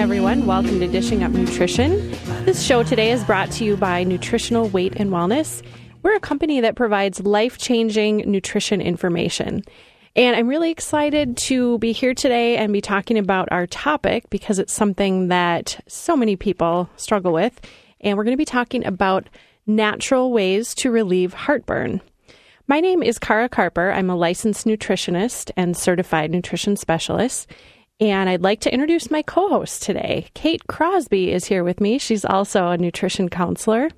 Everyone. Welcome to Dishing Up Nutrition. This show today is brought to you by Nutritional Weight and Wellness. We're a company that provides life changing nutrition information. And I'm really excited to be here today and be talking about our topic because it's something that so many people struggle with. And we're going to be talking about natural ways to relieve heartburn. My name is Kara Carper. I'm a licensed nutritionist and certified nutrition specialist. And I'd like to introduce my co host today. Kate Crosby is here with me. She's also a nutrition counselor.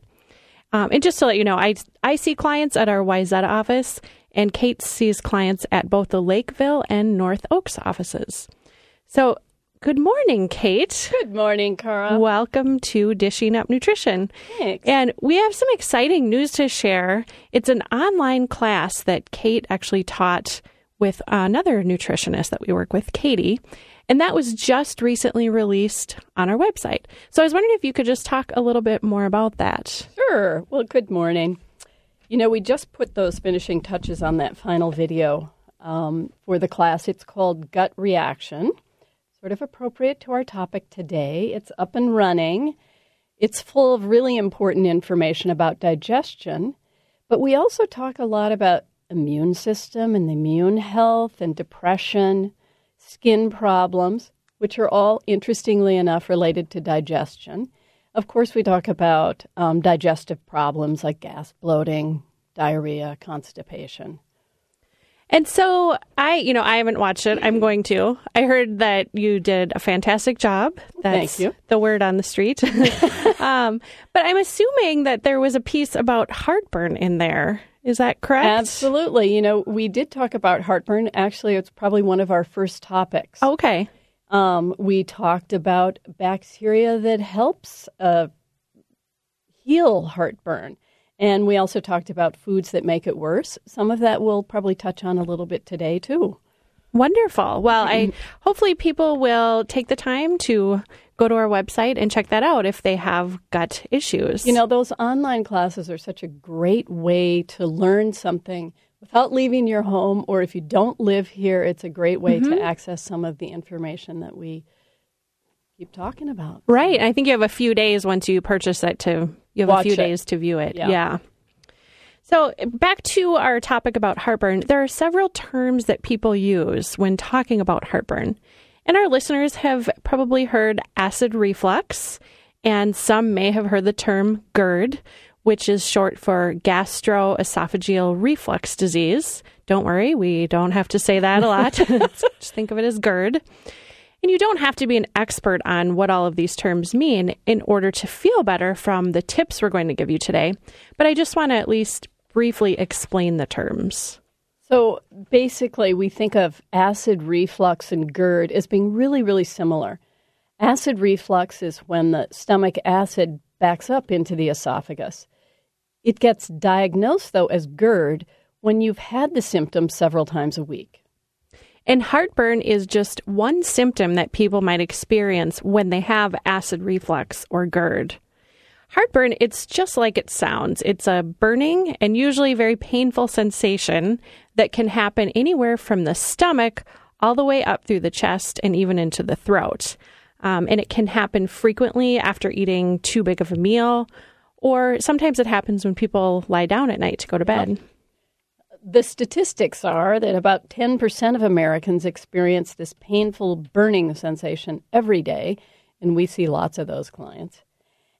Um, and just to let you know, I, I see clients at our Wayzata office, and Kate sees clients at both the Lakeville and North Oaks offices. So, good morning, Kate. Good morning, Kara. Welcome to Dishing Up Nutrition. Thanks. And we have some exciting news to share. It's an online class that Kate actually taught with another nutritionist that we work with, Katie. And that was just recently released on our website. So I was wondering if you could just talk a little bit more about that. Sure. Well, good morning. You know, we just put those finishing touches on that final video um, for the class. It's called Gut Reaction, sort of appropriate to our topic today. It's up and running. It's full of really important information about digestion, but we also talk a lot about immune system and the immune health and depression skin problems, which are all, interestingly enough, related to digestion. Of course, we talk about um, digestive problems like gas, bloating, diarrhea, constipation. And so I, you know, I haven't watched it. I'm going to. I heard that you did a fantastic job. That's Thank you. the word on the street. um, but I'm assuming that there was a piece about heartburn in there. Is that correct? Absolutely. You know, we did talk about heartburn. Actually, it's probably one of our first topics. Okay. Um, we talked about bacteria that helps uh, heal heartburn. And we also talked about foods that make it worse. Some of that we'll probably touch on a little bit today, too. Wonderful. Well, I hopefully people will take the time to go to our website and check that out if they have gut issues. You know, those online classes are such a great way to learn something without leaving your home, or if you don't live here, it's a great way Mm-hmm. to access some of the information that we keep talking about. right. I think you have a few days once you purchase it to you have Watch a few it. days to view it. Yeah. yeah. So, back to our topic about heartburn, there are several terms that people use when talking about heartburn. And our listeners have probably heard acid reflux, and some may have heard the term GERD, which is short for gastroesophageal reflux disease. Don't worry, we don't have to say that a lot. Just think of it as GERD. And you don't have to be an expert on what all of these terms mean in order to feel better from the tips we're going to give you today. But I just want to at least briefly explain the terms. So basically, we think of acid reflux and GERD as being really, really similar. Acid reflux is when the stomach acid backs up into the esophagus. It gets diagnosed, though, as GERD when you've had the symptoms several times a week. And heartburn is just one symptom that people might experience when they have acid reflux or GERD. Heartburn, it's just like it sounds. It's a burning and usually very painful sensation that can happen anywhere from the stomach all the way up through the chest and even into the throat. Um, and it can happen frequently after eating too big of a meal, or sometimes it happens when people lie down at night to go to bed. The statistics are that about 10% of Americans experience this painful burning sensation every day, and we see lots of those clients.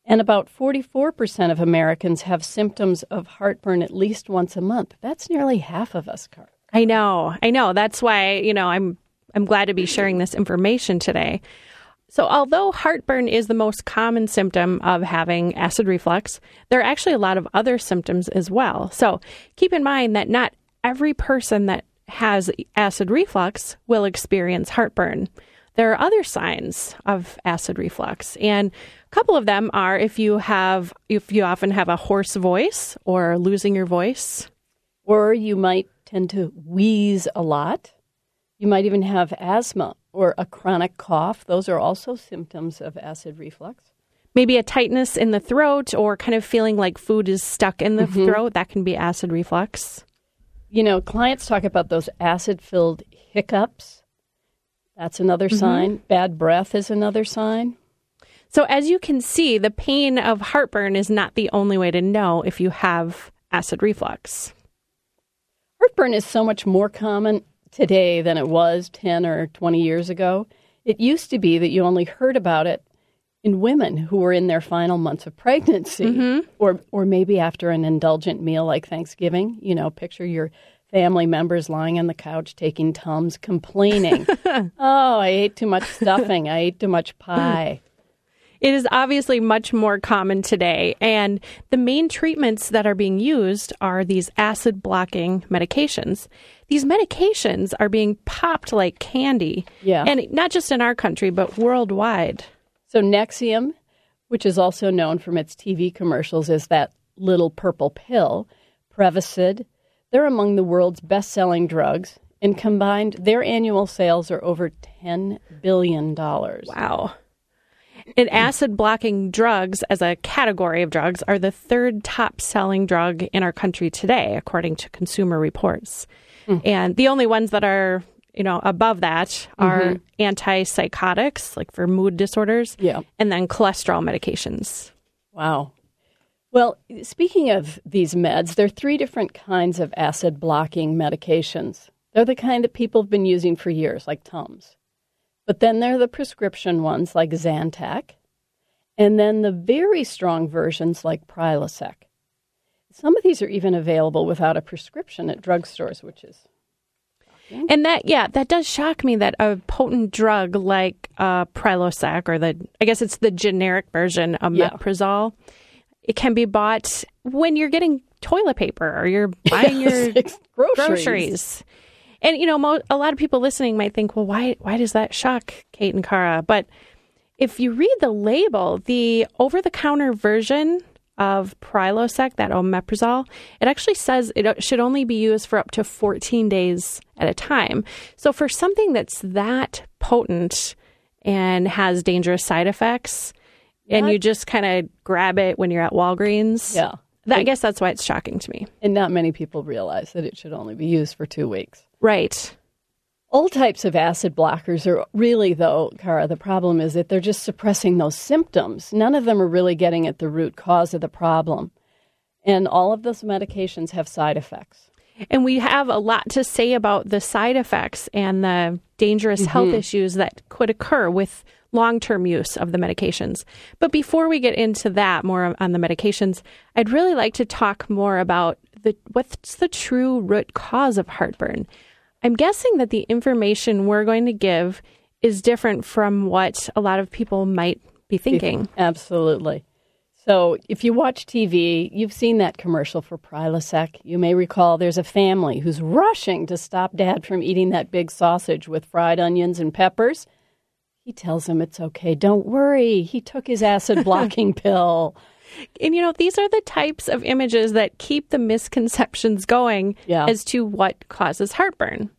And about 44% of Americans have symptoms of heartburn at least once a month. That's nearly half of us, Car. I know. I know. That's why, you know, I'm I'm glad to be sharing this information today. So, although heartburn is the most common symptom of having acid reflux, there are actually a lot of other symptoms as well. So, keep in mind that not every person that has acid reflux will experience heartburn. there are other signs of acid reflux. And couple of them are if you have if you often have a hoarse voice or losing your voice. Or you might tend to wheeze a lot. You might even have asthma or a chronic cough. Those are also symptoms of acid reflux. Maybe a tightness in the throat or kind of feeling like food is stuck in the Mm-hmm. throat. That can be acid reflux. You know, clients talk about those acid filled hiccups. That's another sign. Bad breath is another sign. So, as you can see, the pain of heartburn is not the only way to know if you have acid reflux. Heartburn is so much more common today than it was 10 or 20 years ago. It used to be that you only heard about it in women who were in their final months of pregnancy mm-hmm. or or maybe after an indulgent meal like Thanksgiving, you know, picture your family members lying on the couch taking tums complaining, "Oh, I ate too much stuffing. I ate too much pie." It is obviously much more common today, and the main treatments that are being used are these acid blocking medications. These medications are being popped like candy, Yeah. and not just in our country, but worldwide. So Nexium, which is also known from its TV commercials as that little purple pill, Prevacid, they're among the world's best-selling drugs, and combined, their annual sales are over ten billion dollars. Wow. And acid blocking drugs as a category of drugs are the third top selling drug in our country today, according to Consumer Reports. Hmm. And the only ones that are, you know, above that are mm-hmm. antipsychotics, like for mood disorders, Yeah. and then cholesterol medications. Wow. Well, speaking of these meds, there are three different kinds of acid blocking medications. They're the kind that people have been using for years, like Tums. But then there are the prescription ones like Zantac, and then the very strong versions like Prilosec. Some of these are even available without a prescription at drugstores, which is And that, yeah, that does shock me that a potent drug like uh, Prilosec, or the, I guess it's the generic version of Yeah. It can be bought when you're getting toilet paper or you're buying your groceries. groceries. And you know, mo- a lot of people listening might think, "Well, why why does that shock Kate and Kara?" But if you read the label, the over-the-counter version of Prilosec, that omeprazole, it actually says it uh, should only be used for up to 14 days at a time. So for something that's that potent and has dangerous side effects, and you just kind of grab it when you're at Walgreens, Yeah. that, I guess that's why it's shocking to me. And not many people realize that it should only be used for two weeks. Right. All types of acid blockers are really, though, Kara, the problem is that they're just suppressing those symptoms. None of them are really getting at the root cause of the problem. And all of those medications have side effects. And we have a lot to say about the side effects and the dangerous health mm-hmm. issues that could occur with long term use of the medications. But before we get into that more on the medications, I'd really like to talk more about the, what's the true root cause of heartburn. I'm guessing that the information we're going to give is different from what a lot of people might be thinking. Absolutely. So, if you watch TV, you've seen that commercial for Prilosec. You may recall there's a family who's rushing to stop dad from eating that big sausage with fried onions and peppers. He tells them it's okay. Don't worry. He took his acid blocking pill. And you know, these are the types of images that keep the misconceptions going Yeah. as to what causes heartburn.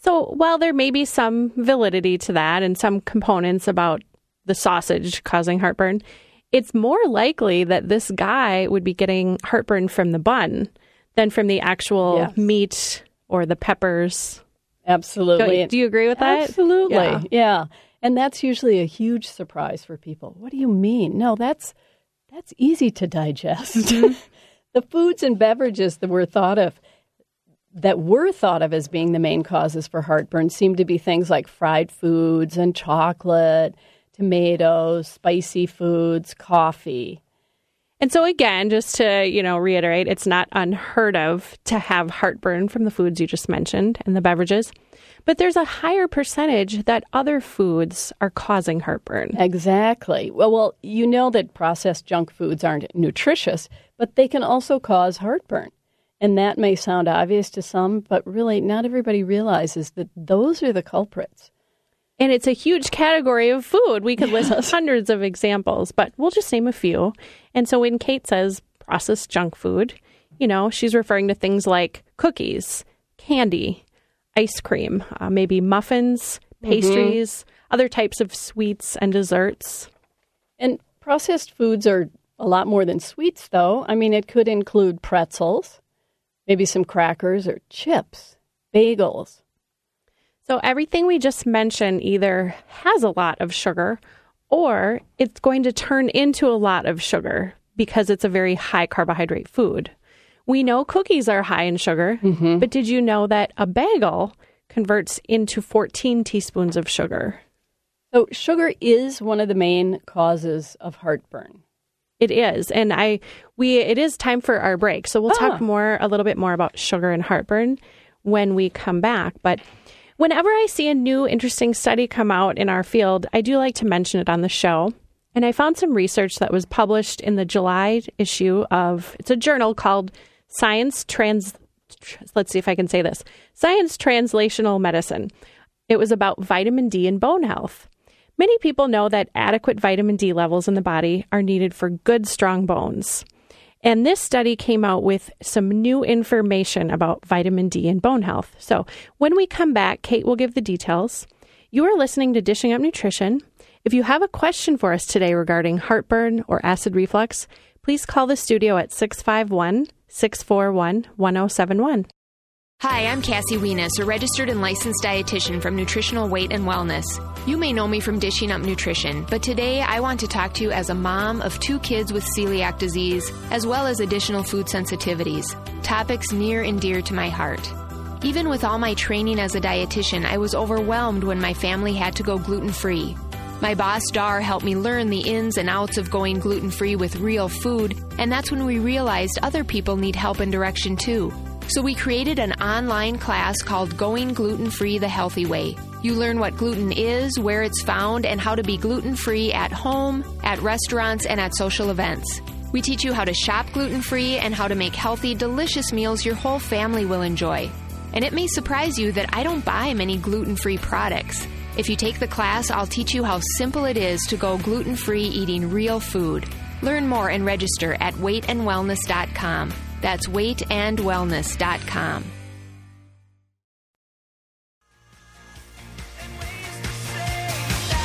So while there may be some validity to that and some components about the sausage causing heartburn, it's more likely that this guy would be getting heartburn from the bun than from the actual Yes. meat or the peppers. Absolutely. Do you agree with that? Absolutely. Yeah. Yeah. And that's usually a huge surprise for people. What do you mean? No, that's that's easy to digest. Mm-hmm. the foods and beverages that were thought of that were thought of as being the main causes for heartburn seem to be things like fried foods and chocolate, tomatoes, spicy foods, coffee. And so again, just to, you know, reiterate, it's not unheard of to have heartburn from the foods you just mentioned and the beverages. But there's a higher percentage that other foods are causing heartburn. Exactly. Well, well, you know that processed junk foods aren't nutritious, but they can also cause heartburn. And that may sound obvious to some, but really not everybody realizes that those are the culprits. And it's a huge category of food. We could list hundreds of examples, but we'll just name a few. And so when Kate says processed junk food, you know, she's referring to things like cookies, candy, ice cream, uh, maybe muffins, pastries, mm-hmm. other types of sweets and desserts. And processed foods are a lot more than sweets, though. I mean, it could include pretzels, maybe some crackers or chips, bagels. So, everything we just mentioned either has a lot of sugar or it's going to turn into a lot of sugar because it's a very high carbohydrate food. We know cookies are high in sugar, mm-hmm. but did you know that a bagel converts into 14 teaspoons of sugar? So, sugar is one of the main causes of heartburn. It is, and I we it is time for our break, so we'll ah. talk more a little bit more about sugar and heartburn when we come back. But whenever I see a new interesting study come out in our field, I do like to mention it on the show. And I found some research that was published in the July issue of it's a journal called Science Trans. Let's see if I can say this Science Translational Medicine. It was about vitamin D and bone health. Many people know that adequate vitamin D levels in the body are needed for good, strong bones. And this study came out with some new information about vitamin D and bone health. So when we come back, Kate will give the details. You are listening to Dishing Up Nutrition. If you have a question for us today regarding heartburn or acid reflux, please call the studio at 651 641 1071. Hi, I'm Cassie Weness, a registered and licensed dietitian from Nutritional Weight and Wellness. You may know me from Dishing Up Nutrition, but today I want to talk to you as a mom of two kids with celiac disease, as well as additional food sensitivities, topics near and dear to my heart. Even with all my training as a dietitian, I was overwhelmed when my family had to go gluten free. My boss, Dar, helped me learn the ins and outs of going gluten free with real food, and that's when we realized other people need help and direction too. So we created an online class called Going Gluten Free the Healthy Way. You learn what gluten is, where it's found, and how to be gluten free at home, at restaurants, and at social events. We teach you how to shop gluten free and how to make healthy, delicious meals your whole family will enjoy. And it may surprise you that I don't buy many gluten free products. If you take the class, I'll teach you how simple it is to go gluten free eating real food. Learn more and register at weightandwellness.com. That's weightandwellness.com.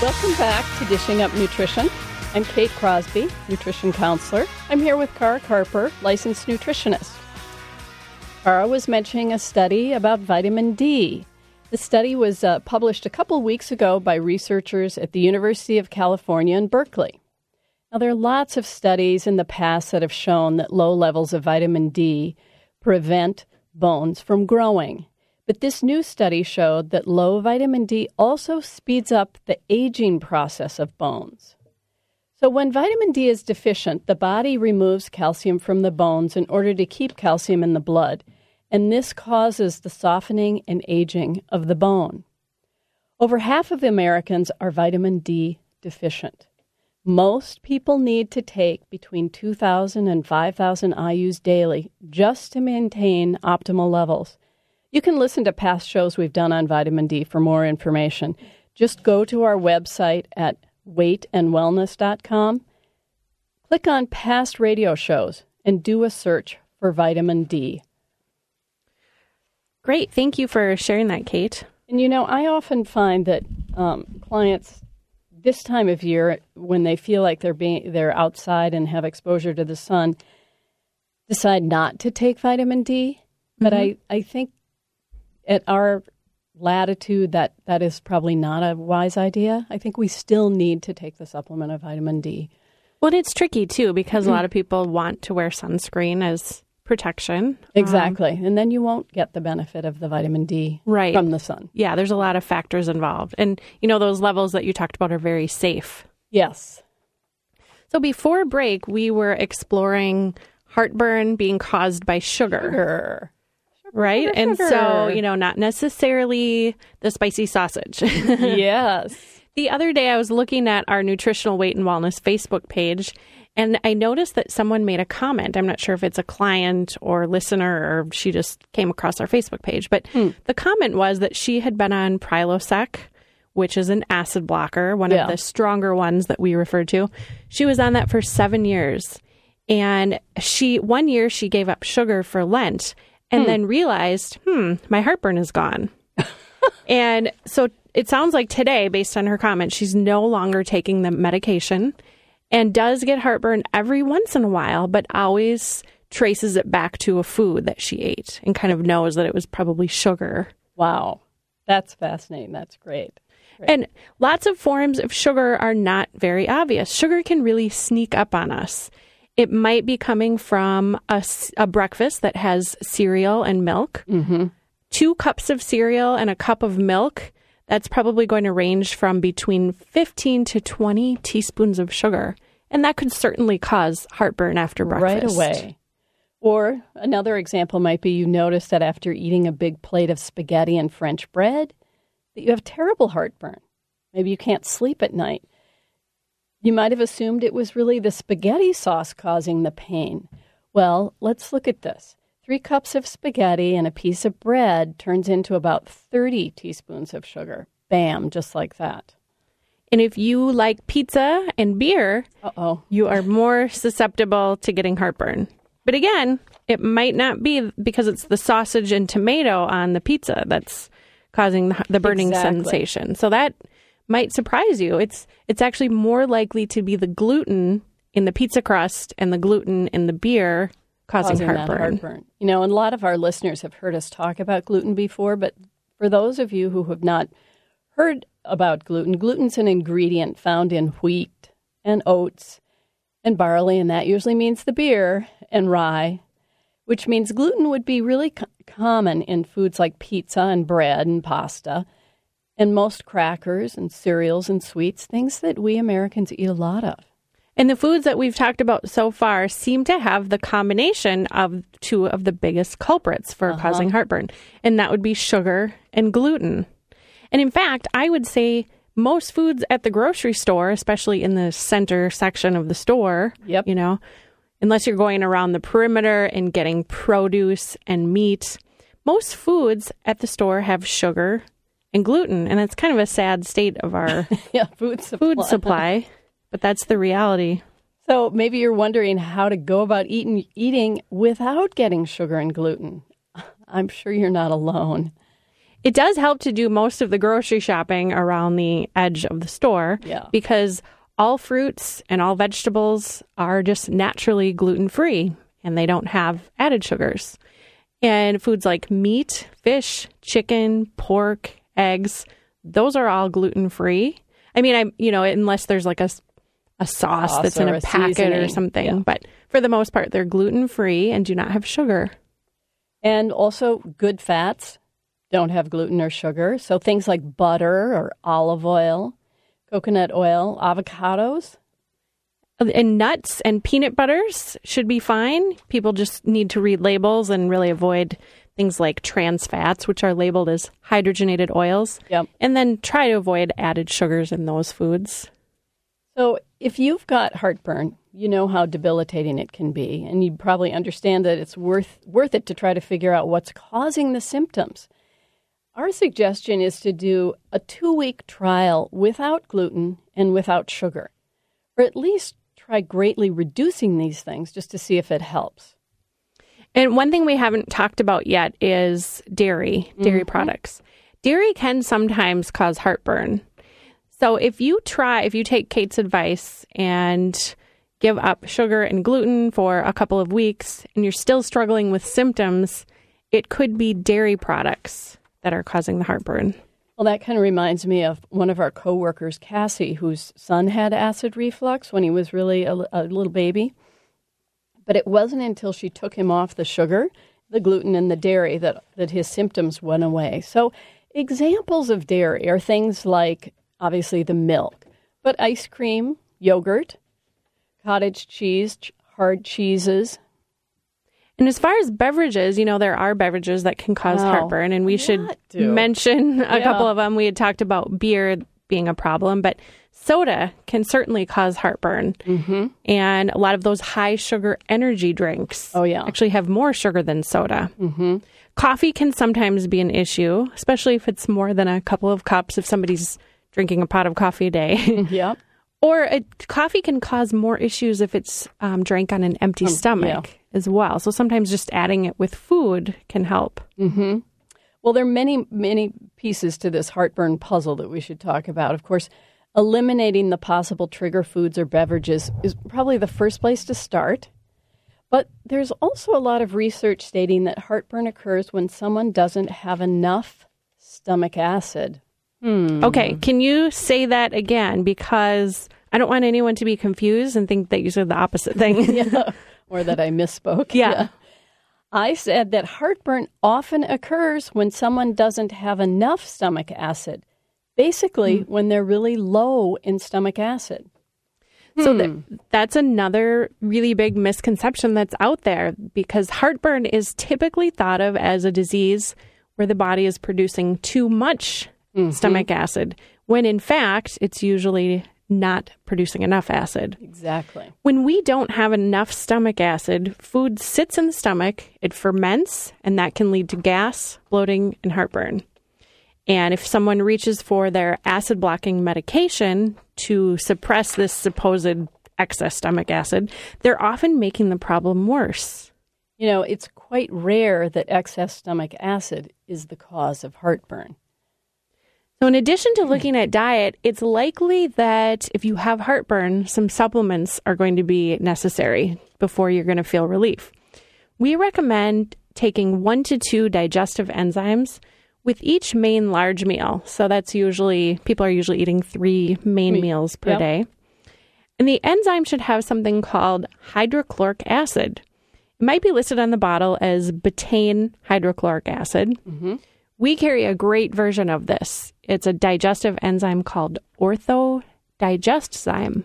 Welcome back to Dishing Up Nutrition. I'm Kate Crosby, nutrition counselor. I'm here with Kara Carper, licensed nutritionist. Kara was mentioning a study about vitamin D. The study was uh, published a couple weeks ago by researchers at the University of California in Berkeley. Now, there are lots of studies in the past that have shown that low levels of vitamin D prevent bones from growing. But this new study showed that low vitamin D also speeds up the aging process of bones. So, when vitamin D is deficient, the body removes calcium from the bones in order to keep calcium in the blood, and this causes the softening and aging of the bone. Over half of Americans are vitamin D deficient. Most people need to take between 2,000 and 5,000 IUs daily just to maintain optimal levels. You can listen to past shows we've done on vitamin D for more information. Just go to our website at weightandwellness.com, click on past radio shows, and do a search for vitamin D. Great. Thank you for sharing that, Kate. And you know, I often find that um, clients this time of year when they feel like they're being they're outside and have exposure to the sun decide not to take vitamin D mm-hmm. but I I think at our latitude that that is probably not a wise idea I think we still need to take the supplement of vitamin D well it's tricky too because a lot of people want to wear sunscreen as protection. Exactly. Um, and then you won't get the benefit of the vitamin D right. from the sun. Yeah, there's a lot of factors involved. And, you know, those levels that you talked about are very safe. Yes. So before break, we were exploring heartburn being caused by sugar. Sugar. right? Sugar, and so, you know, not necessarily the spicy sausage. yes. The other day, I was looking at our Nutritional Weight and Wellness Facebook page, and I noticed that someone made a comment. I'm not sure if it's a client or listener or she just came across our Facebook page, but hmm. the comment was that she had been on Prilosec, which is an acid blocker, one Yeah. of the stronger ones that we refer to. She was on that for seven years. And she, one year, she gave up sugar for Lent and then realized, hmm, my heartburn is gone. and so it sounds like today, based on her comment, she's no longer taking the medication and does get heartburn every once in a while, but always traces it back to a food that she ate and kind of knows that it was probably sugar. Wow. That's fascinating. That's great. And lots of forms of sugar are not very obvious. Sugar can really sneak up on us. It might be coming from a breakfast that has cereal and milk. Mm-hmm. Two cups of cereal and a cup of milk. That's probably going to range from between 15 to 20 teaspoons of sugar. And that could certainly cause heartburn after breakfast. Right away. Or another example might be you notice that after eating a big plate of spaghetti and French bread, that you have terrible heartburn. Maybe you can't sleep at night. You might have assumed it was really the spaghetti sauce causing the pain. Well, let's look at this. Three cups of spaghetti and a piece of bread turns into about 30 teaspoons of sugar. Bam, just like that. And if you like pizza and beer, Uh oh. you are more susceptible to getting heartburn. But again, it might not be because it's the sausage and tomato on the pizza that's causing the, the burning Exactly. sensation. So that might surprise you. It's it's actually more likely to be the gluten in the pizza crust and the gluten in the beer causing, causing that heartburn. heartburn. You know, and a lot of our listeners have heard us talk about gluten before, but for those of you who have not heard about gluten, gluten's an ingredient found in wheat and oats and barley, and that usually means the beer and rye, which means gluten would be really co- common in foods like pizza and bread and pasta. And most crackers and cereals and sweets, things that we Americans eat a lot of. And the foods that we've talked about so far seem to have the combination of two of the biggest culprits for uh-huh. causing heartburn, and that would be sugar and gluten. And in fact, I would say most foods at the grocery store, especially in the center section of the store, Yep. you know, unless you're going around the perimeter and getting produce and meat, most foods at the store have sugar and gluten, and it's kind of a sad state of our Yeah, food supply. food supply, but that's the reality. So maybe you're wondering how to go about eating eating without getting sugar and gluten. I'm sure you're not alone. It does help to do most of the grocery shopping around the edge of the store Yeah. because all fruits and all vegetables are just naturally gluten free and they don't have added sugars. And foods like meat, fish, chicken, pork, eggs, those are all gluten free. I mean, I you know, unless there's like a sauce, Sauce that's in a a packet or something, Yeah. but for the most part they're gluten free and do not have sugar. And also good fats don't have gluten or sugar. So things like butter or olive oil, coconut oil, avocados. Uh, and nuts and peanut butters should be fine. People just need to read labels and really avoid things like trans fats, which are labeled as hydrogenated oils. Yep. And then try to avoid added sugars in those foods. So if you've got heartburn, you know how debilitating it can be, and you probably understand that it's worth worth it to try to figure out what's causing the symptoms. Our suggestion is to do a two-week trial without gluten and without sugar, or at least try greatly reducing these things just to see if it helps. And one thing we haven't talked about yet is dairy, dairy mm-hmm. products. Dairy can sometimes cause heartburn. So if you try, if you take Kate's advice and give up sugar and gluten for a couple of weeks and you're still struggling with symptoms, it could be dairy products that are causing the heartburn. Well, that kind of reminds me of one of our coworkers, Cassie, whose son had acid reflux when he was really a, a little baby. But it wasn't until she took him off the sugar, the gluten, and the dairy that, that his symptoms went away. So, examples of dairy are things like obviously the milk, but ice cream, yogurt, cottage cheese, hard cheeses. And as far as beverages, you know, there are beverages that can cause Wow. heartburn, and we should do. mention a Yeah. couple of them. We had talked about beer being a problem, but soda can certainly cause heartburn. Mm-hmm. And a lot of those high sugar energy drinks Oh, yeah. actually have more sugar than soda. Mm-hmm. Coffee can sometimes be an issue, especially if it's more than a couple of cups. If somebody's drinking a pot of coffee a day. Yep. or coffee can cause more issues if it's um, drank on an empty stomach as well. So sometimes just adding it with food can help. Mm-hmm. Well, there are many, many pieces to this heartburn puzzle that we should talk about. Of course, eliminating the possible trigger foods or beverages is probably the first place to start. But there's also a lot of research stating that heartburn occurs when someone doesn't have enough stomach acid. Hmm. Okay, can you say that again? Because I don't want anyone to be confused and think that you said the opposite thing. yeah. Or that I misspoke. Yeah. I said that heartburn often occurs when someone doesn't have enough stomach acid. Basically, hmm. when they're really low in stomach acid. So hmm. th- that's another really big misconception that's out there because heartburn is typically thought of as a disease where the body is producing too much mm-hmm. stomach acid, when in fact, it's usually not producing enough acid. Exactly. When we don't have enough stomach acid, food sits in the stomach, it ferments, and that can lead to gas, bloating, and heartburn. And if someone reaches for their acid blocking medication to suppress this supposed excess stomach acid, they're often making the problem worse. You know, it's quite rare that excess stomach acid is the cause of heartburn. So, in addition to looking at diet, it's likely that if you have heartburn, some supplements are going to be necessary before you're going to feel relief. We recommend taking one to two digestive enzymes with each main large meal. So, that's usually, people are usually eating three main Me- meals per yep. day. And the enzyme should have something called hydrochloric acid. It might be listed on the bottle as betaine hydrochloric acid. Mm-hmm. We carry a great version of this. It's a digestive enzyme called orthodigestzyme.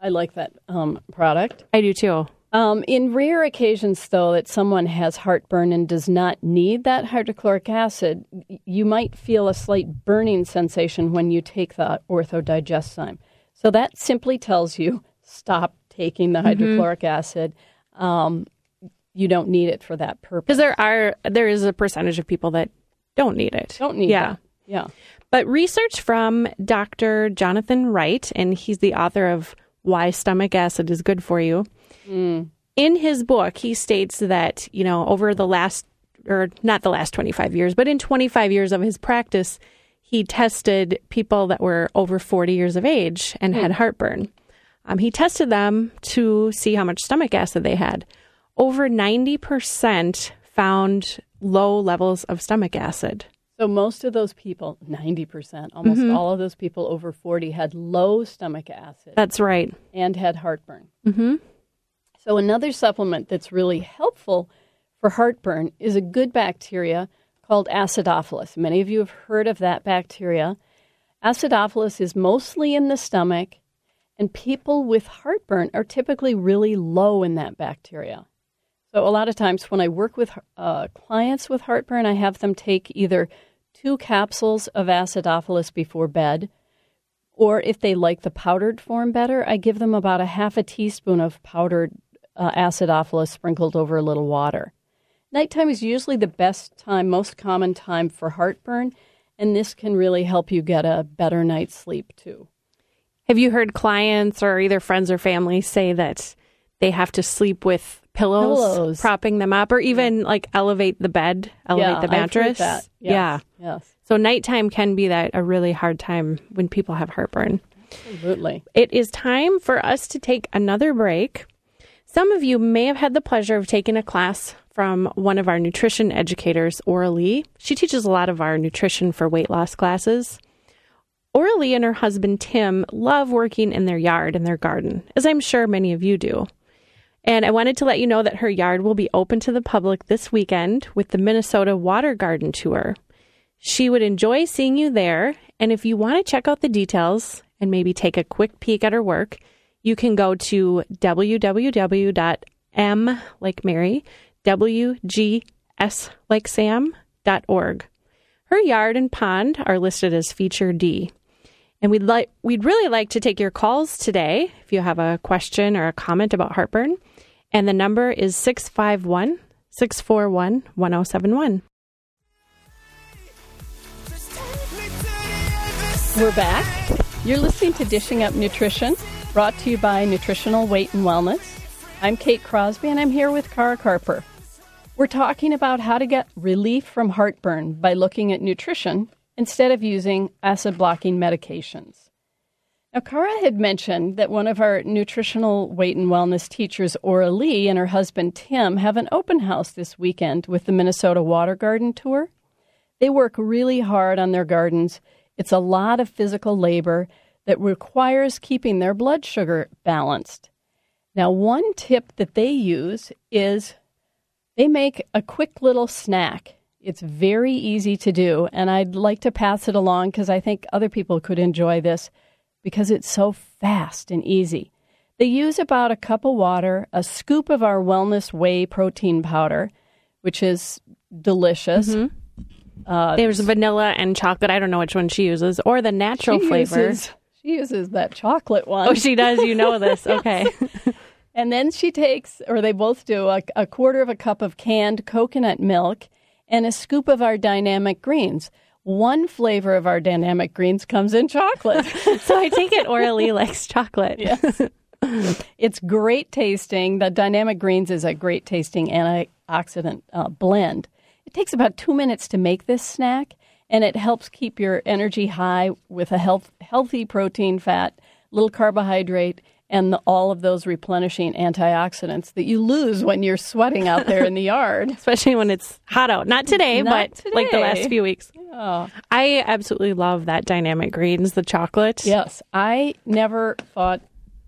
I like that um, product. I do too. Um, in rare occasions, though, that someone has heartburn and does not need that hydrochloric acid, you might feel a slight burning sensation when you take the orthodigestzyme. So that simply tells you stop taking the hydrochloric acid. Um, you don't need it for that purpose. Because there are there is a percentage of people that don't need it. Don't need yeah. that. Yeah. But research from Dr. Jonathan Wright, and he's the author of Why Stomach Acid is Good for You. In his book, he states that, you know, over the last, or not the last 25 years, but in 25 years of his practice, he tested people that were over 40 years of age and had heartburn. Um, he tested them to see how much stomach acid they had. Over 90% found low levels of stomach acid. So most of those people, 90%, almost all of those people over 40 had low stomach acid. That's right. and had heartburn. Mm-hmm. So, another supplement that's really helpful for heartburn is a good bacteria called acidophilus. Many of you have heard of that bacteria. Acidophilus is mostly in the stomach, and people with heartburn are typically really low in that bacteria. So, a lot of times when I work with uh, clients with heartburn, I have them take either two capsules of acidophilus before bed or if they like the powdered form better, I give them about a half a teaspoon of powdered uh, acidophilus sprinkled over a little water. Nighttime is usually the best time, most common time for heartburn, and this can really help you get a better night's sleep too. Have you heard clients or either friends or family say that they have to sleep with pillows, Pillows. propping them up, or even like elevate the bed, elevate yeah, the mattress? I've heard that. Yes, Yeah. Yes, So nighttime can be that a really hard time when people have heartburn. absolutely. It is time for us to take another break. Some of you may have had the pleasure of taking a class from one of our nutrition educators, Lee. She teaches a lot of our nutrition for weight loss classes. Lee and her husband Tim love working in their yard and their garden, as I'm sure many of you do. And I wanted to let you know that her yard will be open to the public this weekend with the Minnesota Water Garden Tour. She would enjoy seeing you there. And if you want to check out the details and maybe take a quick peek at her work, you can go to www.m like Mary, wgs like Sam.org. Her yard and pond are listed as feature D. And we'd like we'd really like to take your calls today if you have a question or a comment about heartburn. And the number is 651 641 1071. Just take me to the other We're back. You're listening to Dishing Up Nutrition, brought to you by Nutritional Weight and Wellness. I'm Kate Crosby, and I'm here with Kara Carper. We're talking about how to get relief from heartburn by looking at nutrition instead of using acid blocking medications. Now, Kara had mentioned that one of our nutritional weight and wellness teachers, Aura Lee, and her husband Tim have an open house this weekend with the Minnesota Water Garden Tour. They work really hard on their gardens. It's a lot of physical labor that requires keeping their blood sugar balanced. Now, one tip that they use is they make a quick little snack. It's very easy to do, and I'd like to pass it along because I think other people could enjoy this because it's so fast and easy. They use about a cup of water, a scoop of our Wellness Whey protein powder, which is delicious. Mm-hmm. Uh, There's vanilla and chocolate. I don't know which one she uses, or the natural she flavor. Uses, she uses that chocolate one. Oh, she does. You know this. Okay. and then she takes, or they both do, a, a quarter of a cup of canned coconut milk and a scoop of our dynamic greens one flavor of our dynamic greens comes in chocolate. so I take it Aura Lee likes chocolate. Yes. it's great tasting. The dynamic greens is a great tasting antioxidant uh, blend. It takes about two minutes to make this snack, and it helps keep your energy high with a health, healthy protein, fat, little carbohydrate, and the, all of those replenishing antioxidants that you lose when you're sweating out there in the yard. Especially when it's hot out. Not today, Not but today. like the last few weeks. Yeah. I absolutely love that dynamic greens, the chocolate. Yes. I never thought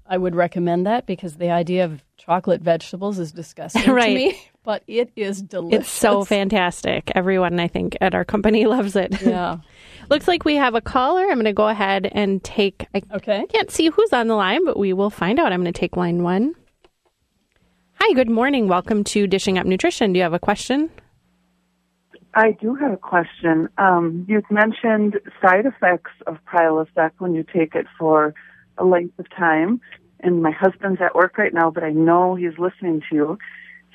I would recommend that because the idea of chocolate vegetables is disgusting right. to me. But it is delicious. It's so fantastic. Everyone, I think, at our company loves it. Yeah. Looks like we have a caller. I'm going to go ahead and take. I okay. can't see who's on the line, but we will find out. I'm going to take line one. Hi, good morning. Welcome to Dishing Up Nutrition. Do you have a question? I do have a question. Um, you've mentioned side effects of Prilosec when you take it for a length of time. And my husband's at work right now, but I know he's listening to you.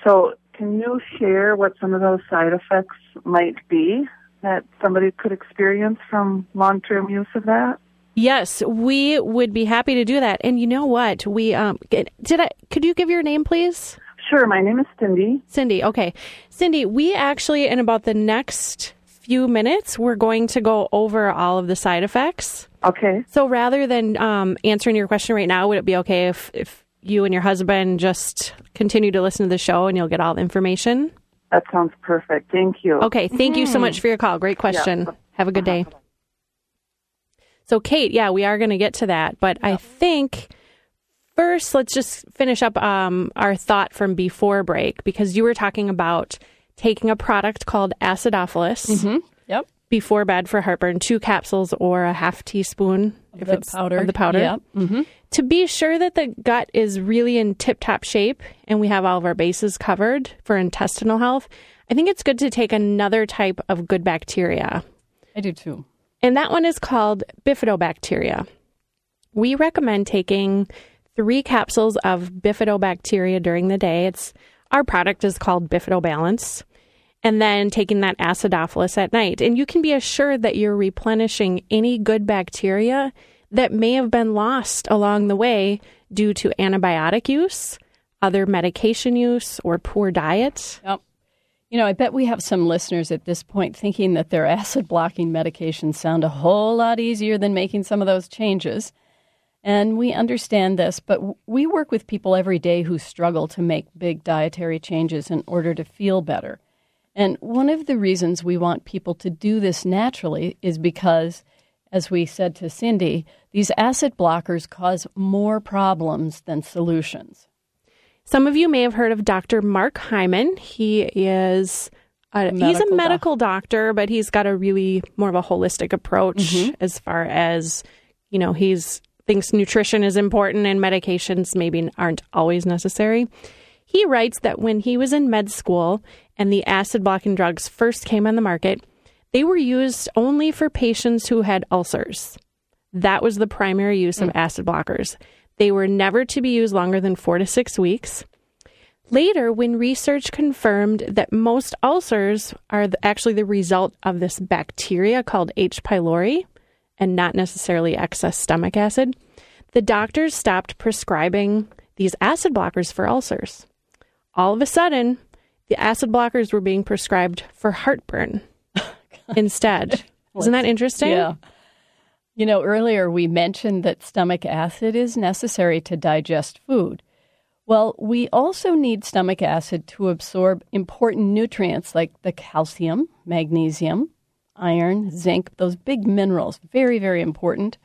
So, can you share what some of those side effects might be that somebody could experience from long term use of that? Yes, we would be happy to do that. And you know what? We um did I could you give your name please? Sure, my name is Cindy. Cindy, okay. Cindy, we actually in about the next few minutes we're going to go over all of the side effects. Okay. So rather than um, answering your question right now, would it be okay if if you and your husband just continue to listen to the show and you'll get all the information? That sounds perfect. Thank you. Okay, thank you so much for your call. Great question. Yeah. Have a good day. So, Kate, yeah, we are going to get to that, but I think first let's just finish up um, our thought from before break because you were talking about taking a product called acidophilus Mm-hmm. Yep. before bed for heartburn, two capsules or a half teaspoon if the it's powder. of the powder. Yep. Mm-hmm. To be sure that the gut is really in tip top shape and we have all of our bases covered for intestinal health, I think it's good to take another type of good bacteria. I do too. And that one is called bifidobacteria. We recommend taking three capsules of bifidobacteria during the day. It's our product is called Bifidobalance. And then taking that acidophilus at night. And you can be assured that you're replenishing any good bacteria that may have been lost along the way due to antibiotic use, other medication use, or poor diet. Yep. You know, I bet we have some listeners at this point thinking that their acid blocking medications sound a whole lot easier than making some of those changes. And we understand this, but we work with people every day who struggle to make big dietary changes in order to feel better. And one of the reasons we want people to do this naturally is because, as we said to Cindy, these acid blockers cause more problems than solutions. Some of you may have heard of Dr. Mark Hyman. He is a, he's a medical medical doctor, but he's got a really more of a holistic approach mm-hmm. as far as you know. He's thinks nutrition is important and medications maybe aren't always necessary. He writes that when he was in med school and the acid blocking drugs first came on the market, they were used only for patients who had ulcers. That was the primary use of mm. acid blockers. They were never to be used longer than four to six weeks. Later, when research confirmed that most ulcers are actually the result of this bacteria called H. pylori, and not necessarily excess stomach acid, the doctors stopped prescribing these acid blockers for ulcers. All of a sudden, the acid blockers were being prescribed for heartburn instead. Isn't that interesting? Yeah. You know, earlier we mentioned that stomach acid is necessary to digest food. Well, we also need stomach acid to absorb important nutrients like the calcium, magnesium, iron, zinc, those big minerals, very, very important.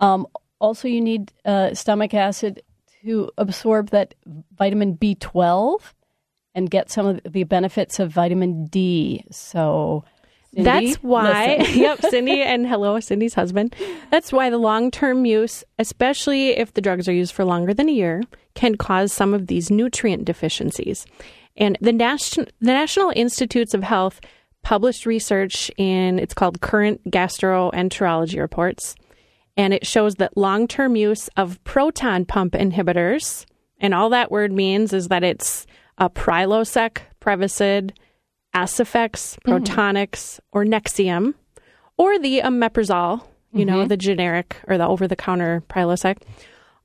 Um, also, you need uh, stomach acid to absorb that vitamin B12 and get some of the benefits of vitamin D. So, Cindy, That's why, yep, Cindy and hello, Cindy's husband. That's why the long term use, especially if the drugs are used for longer than a year, can cause some of these nutrient deficiencies. And the, Nation- the National Institutes of Health published research in, it's called Current Gastroenterology Reports, and it shows that long term use of proton pump inhibitors, and all that word means is that it's a Prilosec, Prevacid, Aciphex, mm-hmm. Protonix, or Nexium, or the omeprazole, you know, mm-hmm. the generic or the over the counter Prilosec.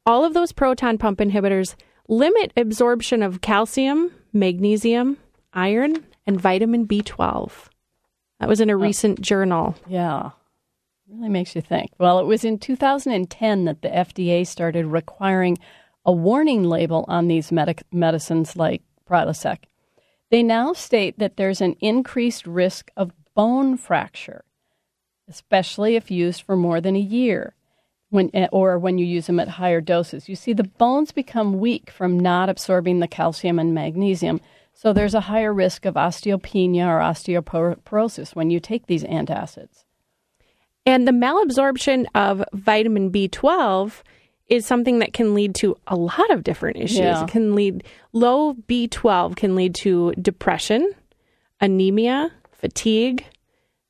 All of those proton pump inhibitors limit absorption of calcium, magnesium, iron, and vitamin B12. That was in a oh. recent journal. Yeah. Really makes you think. Well, it was in 2010 that the FDA started requiring a warning label on these medic- medicines like Prilosec. They now state that there's an increased risk of bone fracture, especially if used for more than a year when, eh, or when you use them at higher doses. You see, the bones become weak from not absorbing the calcium and magnesium, so there's a higher risk of osteopenia or osteoporosis when you take these antacids. And the malabsorption of vitamin B12 is something that can lead to a lot of different issues. Yeah. It can lead low B12 can lead to depression, anemia, fatigue,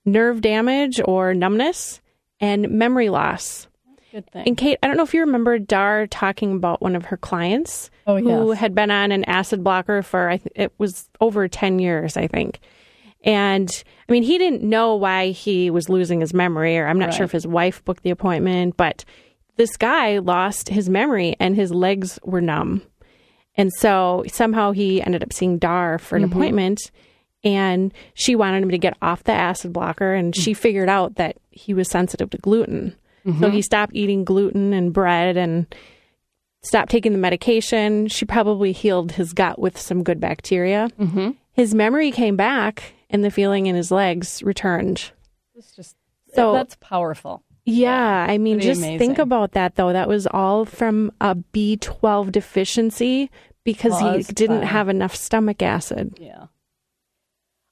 nerve damage or numbness, and memory loss. Good thing. And Kate, I don't know if you remember Dar talking about one of her clients Oh, who yes. had been on an acid blocker for I th- it was over 10 years, I think. And I mean, he didn't know why he was losing his memory, or I'm not sure if his wife booked the appointment, but this guy lost his memory and his legs were numb. And so somehow he ended up seeing Dar for an Mm-hmm. appointment. And she wanted him to get off the acid blocker. And she figured out that he was sensitive to gluten. Mm-hmm. So he stopped eating gluten and bread and stopped taking the medication. She probably healed his gut with some good bacteria. Mm-hmm. His memory came back and the feeling in his legs returned. It's just So- that's powerful. Yeah, I mean, Pretty just amazing. think about that though. That was all from a B12 deficiency because he didn't by- have enough stomach acid. Yeah.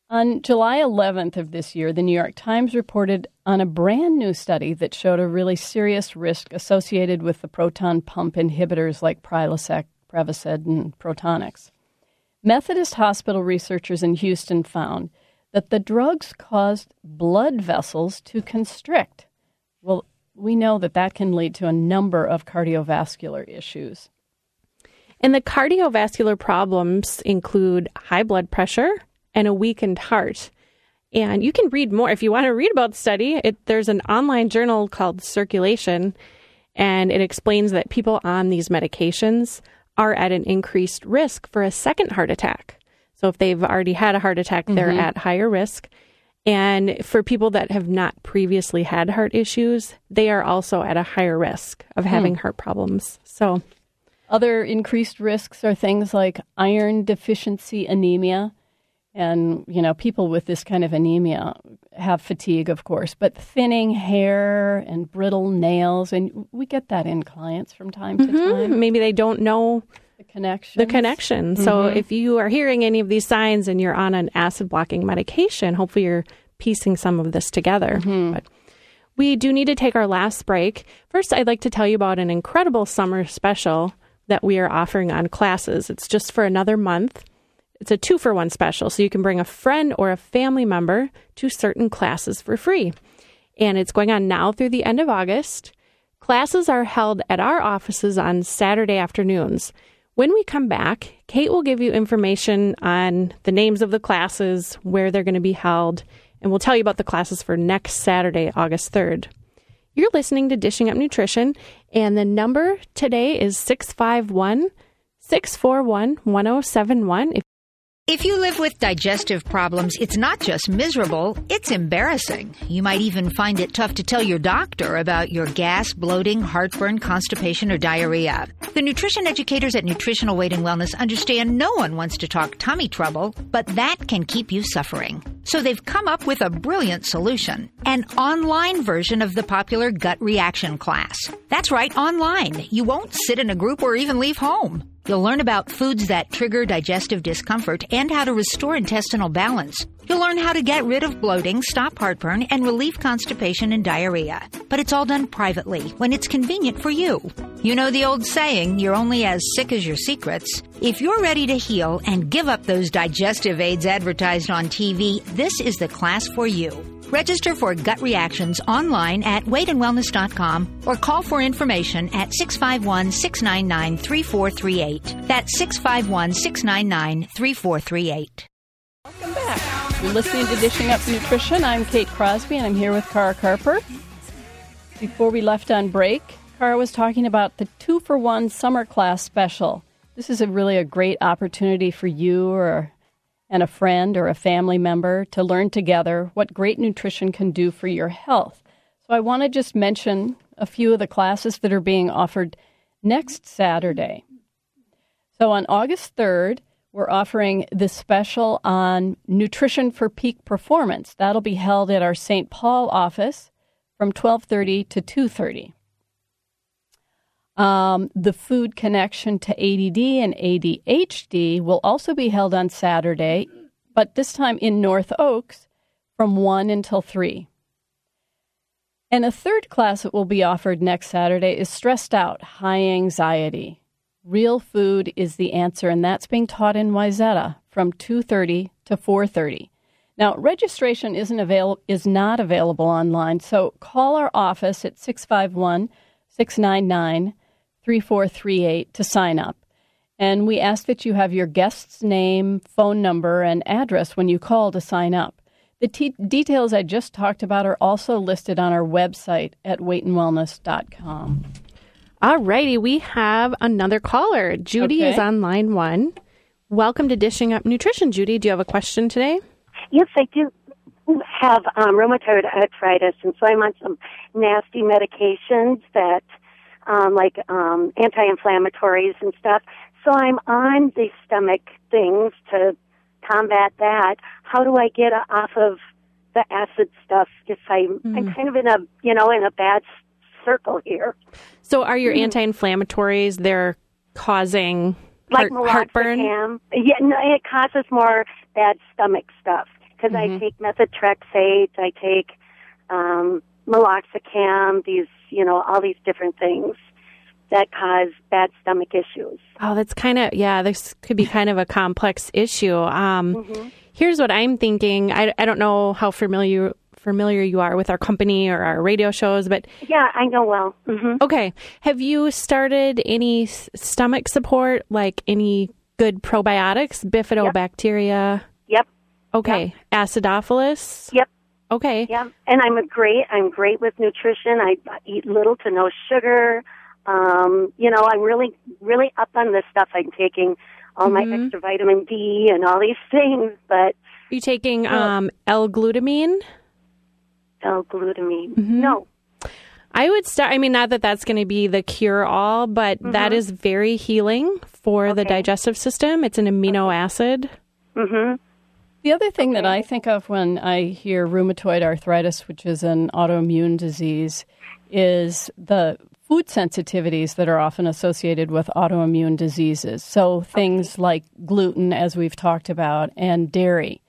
On July 11th of this year, the New York Times reported on a brand new study that showed a really serious risk associated with the proton pump inhibitors like Prilosec, Prevacid, and Protonix. Methodist Hospital researchers in Houston found that the drugs caused blood vessels to constrict. Well, we know that that can lead to a number of cardiovascular issues. And the cardiovascular problems include high blood pressure and a weakened heart. And you can read more if you want to read about the study. It, there's an online journal called Circulation, and it explains that people on these medications are at an increased risk for a second heart attack. So if they've already had a heart attack, they're mm-hmm. at higher risk. And for people that have not previously had heart issues, they are also at a higher risk of hmm. having heart problems. So Other increased risks are things like iron deficiency anemia. And, you know, people with this kind of anemia have fatigue, of course, but thinning hair and brittle nails. And we get that in clients from time to mm-hmm. time. maybe they don't know connection. the connection. So mm-hmm. if you are hearing any of these signs and you're on an acid blocking medication, hopefully you're piecing some of this together. Mm-hmm. But we do need to take our last break. First, I'd like to tell you about an incredible summer special that we are offering on classes. It's just for another month. It's a two for one special, so you can bring a friend or a family member to certain classes for free. And it's going on now through the end of August. Classes are held at our offices on Saturday afternoons. When we come back, Kate will give you information on the names of the classes, where they're going to be held, and we'll tell you about the classes for next Saturday, August 3rd. You're listening to Dishing Up Nutrition, and the number today is 651 641 1071. If you live with digestive problems, it's not just miserable, it's embarrassing. You might even find it tough to tell your doctor about your gas, bloating, heartburn, constipation, or diarrhea. The nutrition educators at Nutritional Weight and Wellness understand no one wants to talk tummy trouble, but that can keep you suffering. So they've come up with a brilliant solution an online version of the popular gut reaction class. That's right, online. You won't sit in a group or even leave home. You'll learn about foods that trigger digestive discomfort and how to restore intestinal balance. You'll learn how to get rid of bloating, stop heartburn, and relieve constipation and diarrhea. But it's all done privately when it's convenient for you. You know the old saying, you're only as sick as your secrets. If you're ready to heal and give up those digestive aids advertised on TV, this is the class for you. Register for gut reactions online at weightandwellness.com or call for information at 651 699 3438. That's 651 699 3438. Welcome back. You're listening to Dishing Up Nutrition. I'm Kate Crosby and I'm here with Kara Carper. Before we left on break, Kara was talking about the two for one summer class special. This is a really a great opportunity for you or and a friend or a family member to learn together what great nutrition can do for your health. So I want to just mention a few of the classes that are being offered next Saturday. So on August 3rd, we're offering this special on nutrition for peak performance. That'll be held at our St. Paul office from 12:30 to 2:30. Um, the food connection to ADD and ADHD will also be held on Saturday, but this time in North Oaks from 1 until 3. And a third class that will be offered next Saturday is Stressed Out, High Anxiety. Real food is the answer, and that's being taught in Wayzata from 2.30 to 4.30. Now, registration isn't avail- is not available online, so call our office at 651 699 3438 to sign up. And we ask that you have your guest's name, phone number, and address when you call to sign up. The t- details I just talked about are also listed on our website at weightandwellness.com. All righty, we have another caller. Judy Okay. is on line one. Welcome to Dishing Up Nutrition, Judy. Do you have a question today? Yes, I do have um, rheumatoid arthritis, and so I'm on some nasty medications that, um, like um, anti-inflammatories and stuff. So I'm on the stomach things to combat that. How do I get off of the acid stuff if I'm, I'm kind of in a, you know, in a bad circle here? So, are your anti-inflammatories they're causing like heart, heartburn? Yeah, no, it causes more bad stomach stuff because Mm-hmm. I take methotrexate, I take um, meloxicam, these, you know, all these different things that cause bad stomach issues. Oh, that's kind of yeah. This could be kind of a complex issue. Um, Here's what I'm thinking. I, I don't know how familiar familiar you are with our company or our radio shows, but Yeah, I know well. hmm okay. Have you started any s- stomach support, like any good probiotics, bifidobacteria? Yep, Okay, acidophilus. yep, Okay, Yeah, And I'm a great. I'm great with nutrition. I eat little to no sugar. Um, you know, I'm really, really up on this stuff. I'm taking all my extra vitamin D and all these things, but are you taking um, L-glutamine? L-glutamine. Mm-hmm. No. I would start. I mean, not that that's going to be the cure all, but that is very healing for the digestive system. It's an amino acid. Mm-hmm. The other thing that I think of when I hear rheumatoid arthritis, which is an autoimmune disease, is the food sensitivities that are often associated with autoimmune diseases. So things like gluten, as we've talked about, and dairy.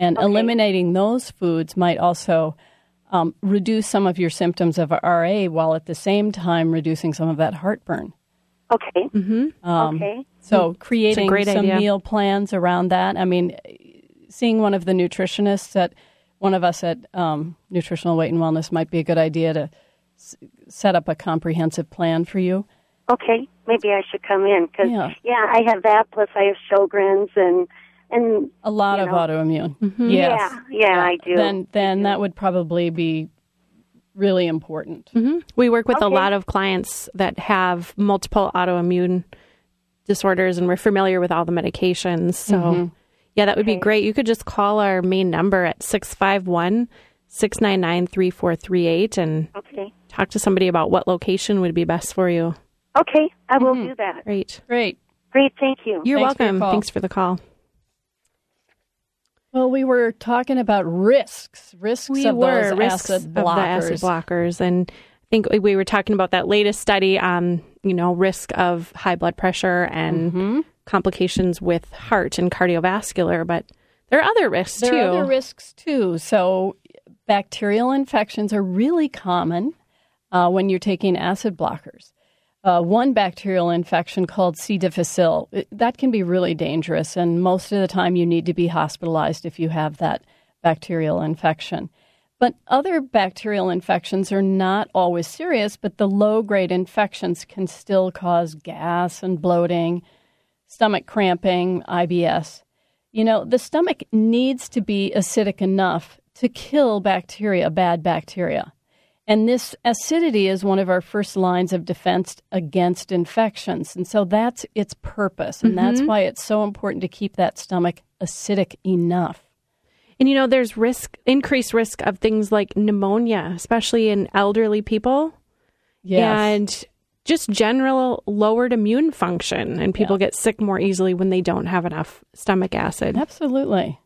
And eliminating those foods might also um, reduce some of your symptoms of RA while at the same time reducing some of that heartburn. Okay. Um, okay. So creating great some idea. meal plans around that. I mean, seeing one of the nutritionists at one of us at um, Nutritional Weight and Wellness might be a good idea to s- set up a comprehensive plan for you. Okay. Maybe I should come in because Yeah. yeah. I have that. Plus, I have Sjogren's and and A lot of know. autoimmune. Mm-hmm. Yes. yeah, yeah, I do. Then then that would probably be really important. hmm We work with a lot of clients that have multiple autoimmune disorders, and we're familiar with all the medications. So, yeah, that would be great. You could just call our main number at 651 699 3438 and Okay. talk to somebody about what location would be best for you. Okay, I will do that. Great. Great. Great, thank you. You're Thanks for your welcome. Thanks for the call. Well, we were talking about risks, risks we of were those risks acid of the blockers. acid blockers, and I think we were talking about that latest study on you know risk of high blood pressure and Mm-hmm. Complications with heart and cardiovascular, but there are other risks There too. are other risks too. So, bacterial infections are really common uh, when you're taking acid blockers. Uh, one bacterial infection called C. difficile it- that can be really dangerous, and most of the time you need to be hospitalized if you have that bacterial infection. But other bacterial infections are not always serious, but the low grade infections can still cause gas and bloating, stomach cramping, IBS. You know, the stomach needs to be acidic enough to kill bacteria, bad bacteria. And this acidity is one of our first lines of defense against infections. And so that's its purpose. And that's mm-hmm. why it's so important to keep that stomach acidic enough. And you know, there's risk, increased risk of things like pneumonia, especially in elderly people, Yes. and just general lowered immune function. And people get sick more easily when they don't have enough stomach acid. Absolutely.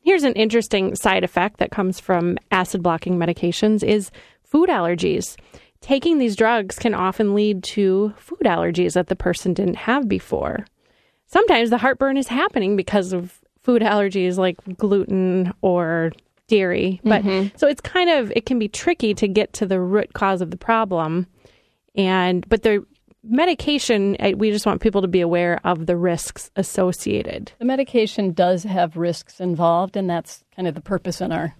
Here's an interesting side effect that comes from acid blocking medications is food allergies. Taking these drugs can often lead to food allergies that the person didn't have before. Sometimes the heartburn is happening because of food allergies like gluten or dairy. But mm-hmm. so it's kind of it can be tricky to get to the root cause of the problem. And but the medication we just want people to be aware of the risks associated. The medication does have risks involved, and that's kind of the purpose in our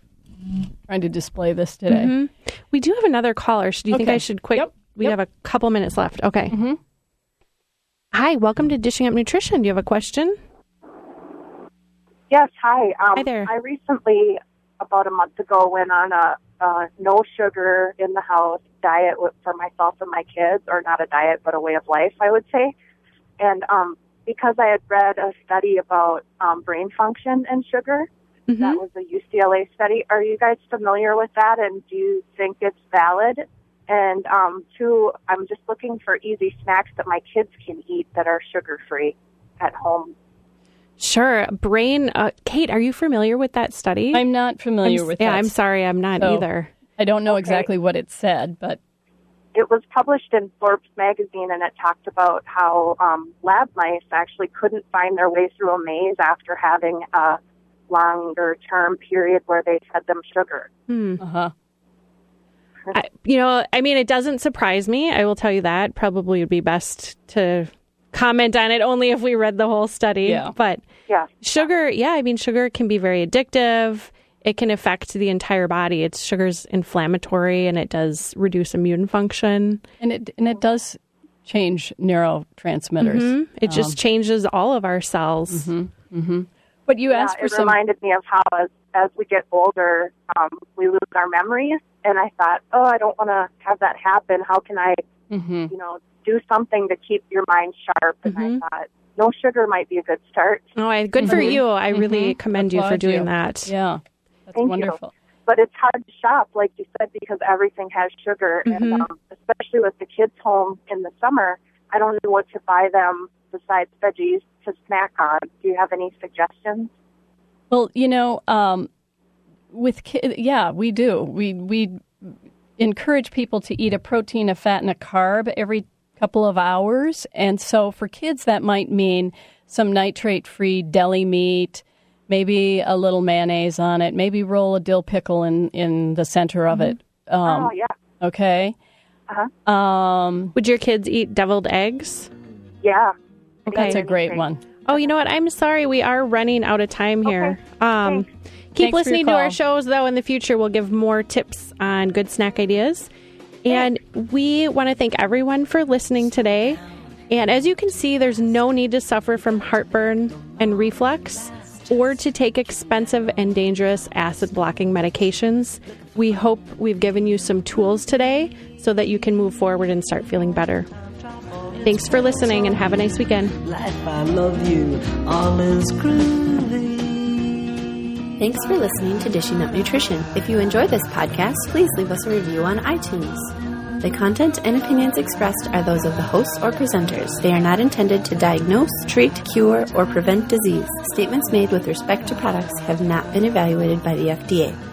trying to display this today. We do have another caller. Do you think I should quick? Yep. We Yep. have a couple minutes left. Okay. Hi, welcome to Dishing Up Nutrition. Do you have a question? Yes, hi. Um, Hi there. I recently, about a month ago, went on a, a no sugar in the house diet for myself and my kids, or not a diet, but a way of life, I would say. And um, because I had read a study about um, brain function and sugar, Mm-hmm. that was a UCLA study. Are you guys familiar with that? And do you think it's valid? And um, two, I'm just looking for easy snacks that my kids can eat that are sugar free at home. Sure. Brain. Uh, Kate, are you familiar with that study? I'm not familiar I'm- with Yeah, that. I'm sorry, I'm not So- either. I don't know exactly what it said, but it was published in Forbes magazine and it talked about how um, lab mice actually couldn't find their way through a maze after having a longer term period where they fed them sugar. Hmm. uh-huh. I, you know, I mean, it doesn't surprise me. I will tell you that. Probably would be best to comment on it only if we read the whole study. Yeah. But Yeah. sugar, yeah, I mean, sugar can be very addictive. It can affect the entire body. It's sugar's inflammatory and it does reduce immune function. and it and it does change neurotransmitters. Mhm. It just Um, changes all of our cells. But you Yeah, asked for it some. reminded me of how as, as we get older, um, we lose our memories. And I thought, oh, I don't want to have that happen. How can I, Mhm. you know, do something to keep your mind sharp? And Mm-hmm. I thought, no sugar might be a good start. Oh, I, good for you. I really commend you for doing you. that. Yeah, that's Thank you. but it's hard to shop, like you said, because everything has sugar, Mm-hmm. and um, especially with the kids home in the summer, I don't know what to buy them besides veggies to snack on. Do you have any suggestions? Well, you know, um, with ki- yeah, we do. We we encourage people to eat a protein, a fat, and a carb every couple of hours. And so for kids, that might mean some nitrate-free deli meat, maybe a little mayonnaise on it, maybe roll a dill pickle in in the center of it. Um, oh yeah, Okay. Uh-huh. Um, Would your kids eat deviled eggs? yeah. Okay. that's a great Anything. one. Oh, you know what? I'm sorry. We are running out of time here. Um, keep Thanks for your listening to our shows, though. In the future, we'll give more tips on good snack ideas. And we want to thank everyone for listening today. And as you can see, there's no need to suffer from heartburn and reflux. or to take expensive and dangerous acid blocking medications. We hope we've given you some tools today so that you can move forward and start feeling better. Thanks for listening and have a nice weekend. Life, I love you, all is groovy. Thanks for listening to Dishing Up Nutrition. If you enjoy this podcast, please leave us a review on iTunes. The content and opinions expressed are those of the hosts or presenters. They are not intended to diagnose, treat, cure, or prevent disease. Statements made with respect to products have not been evaluated by the FDA.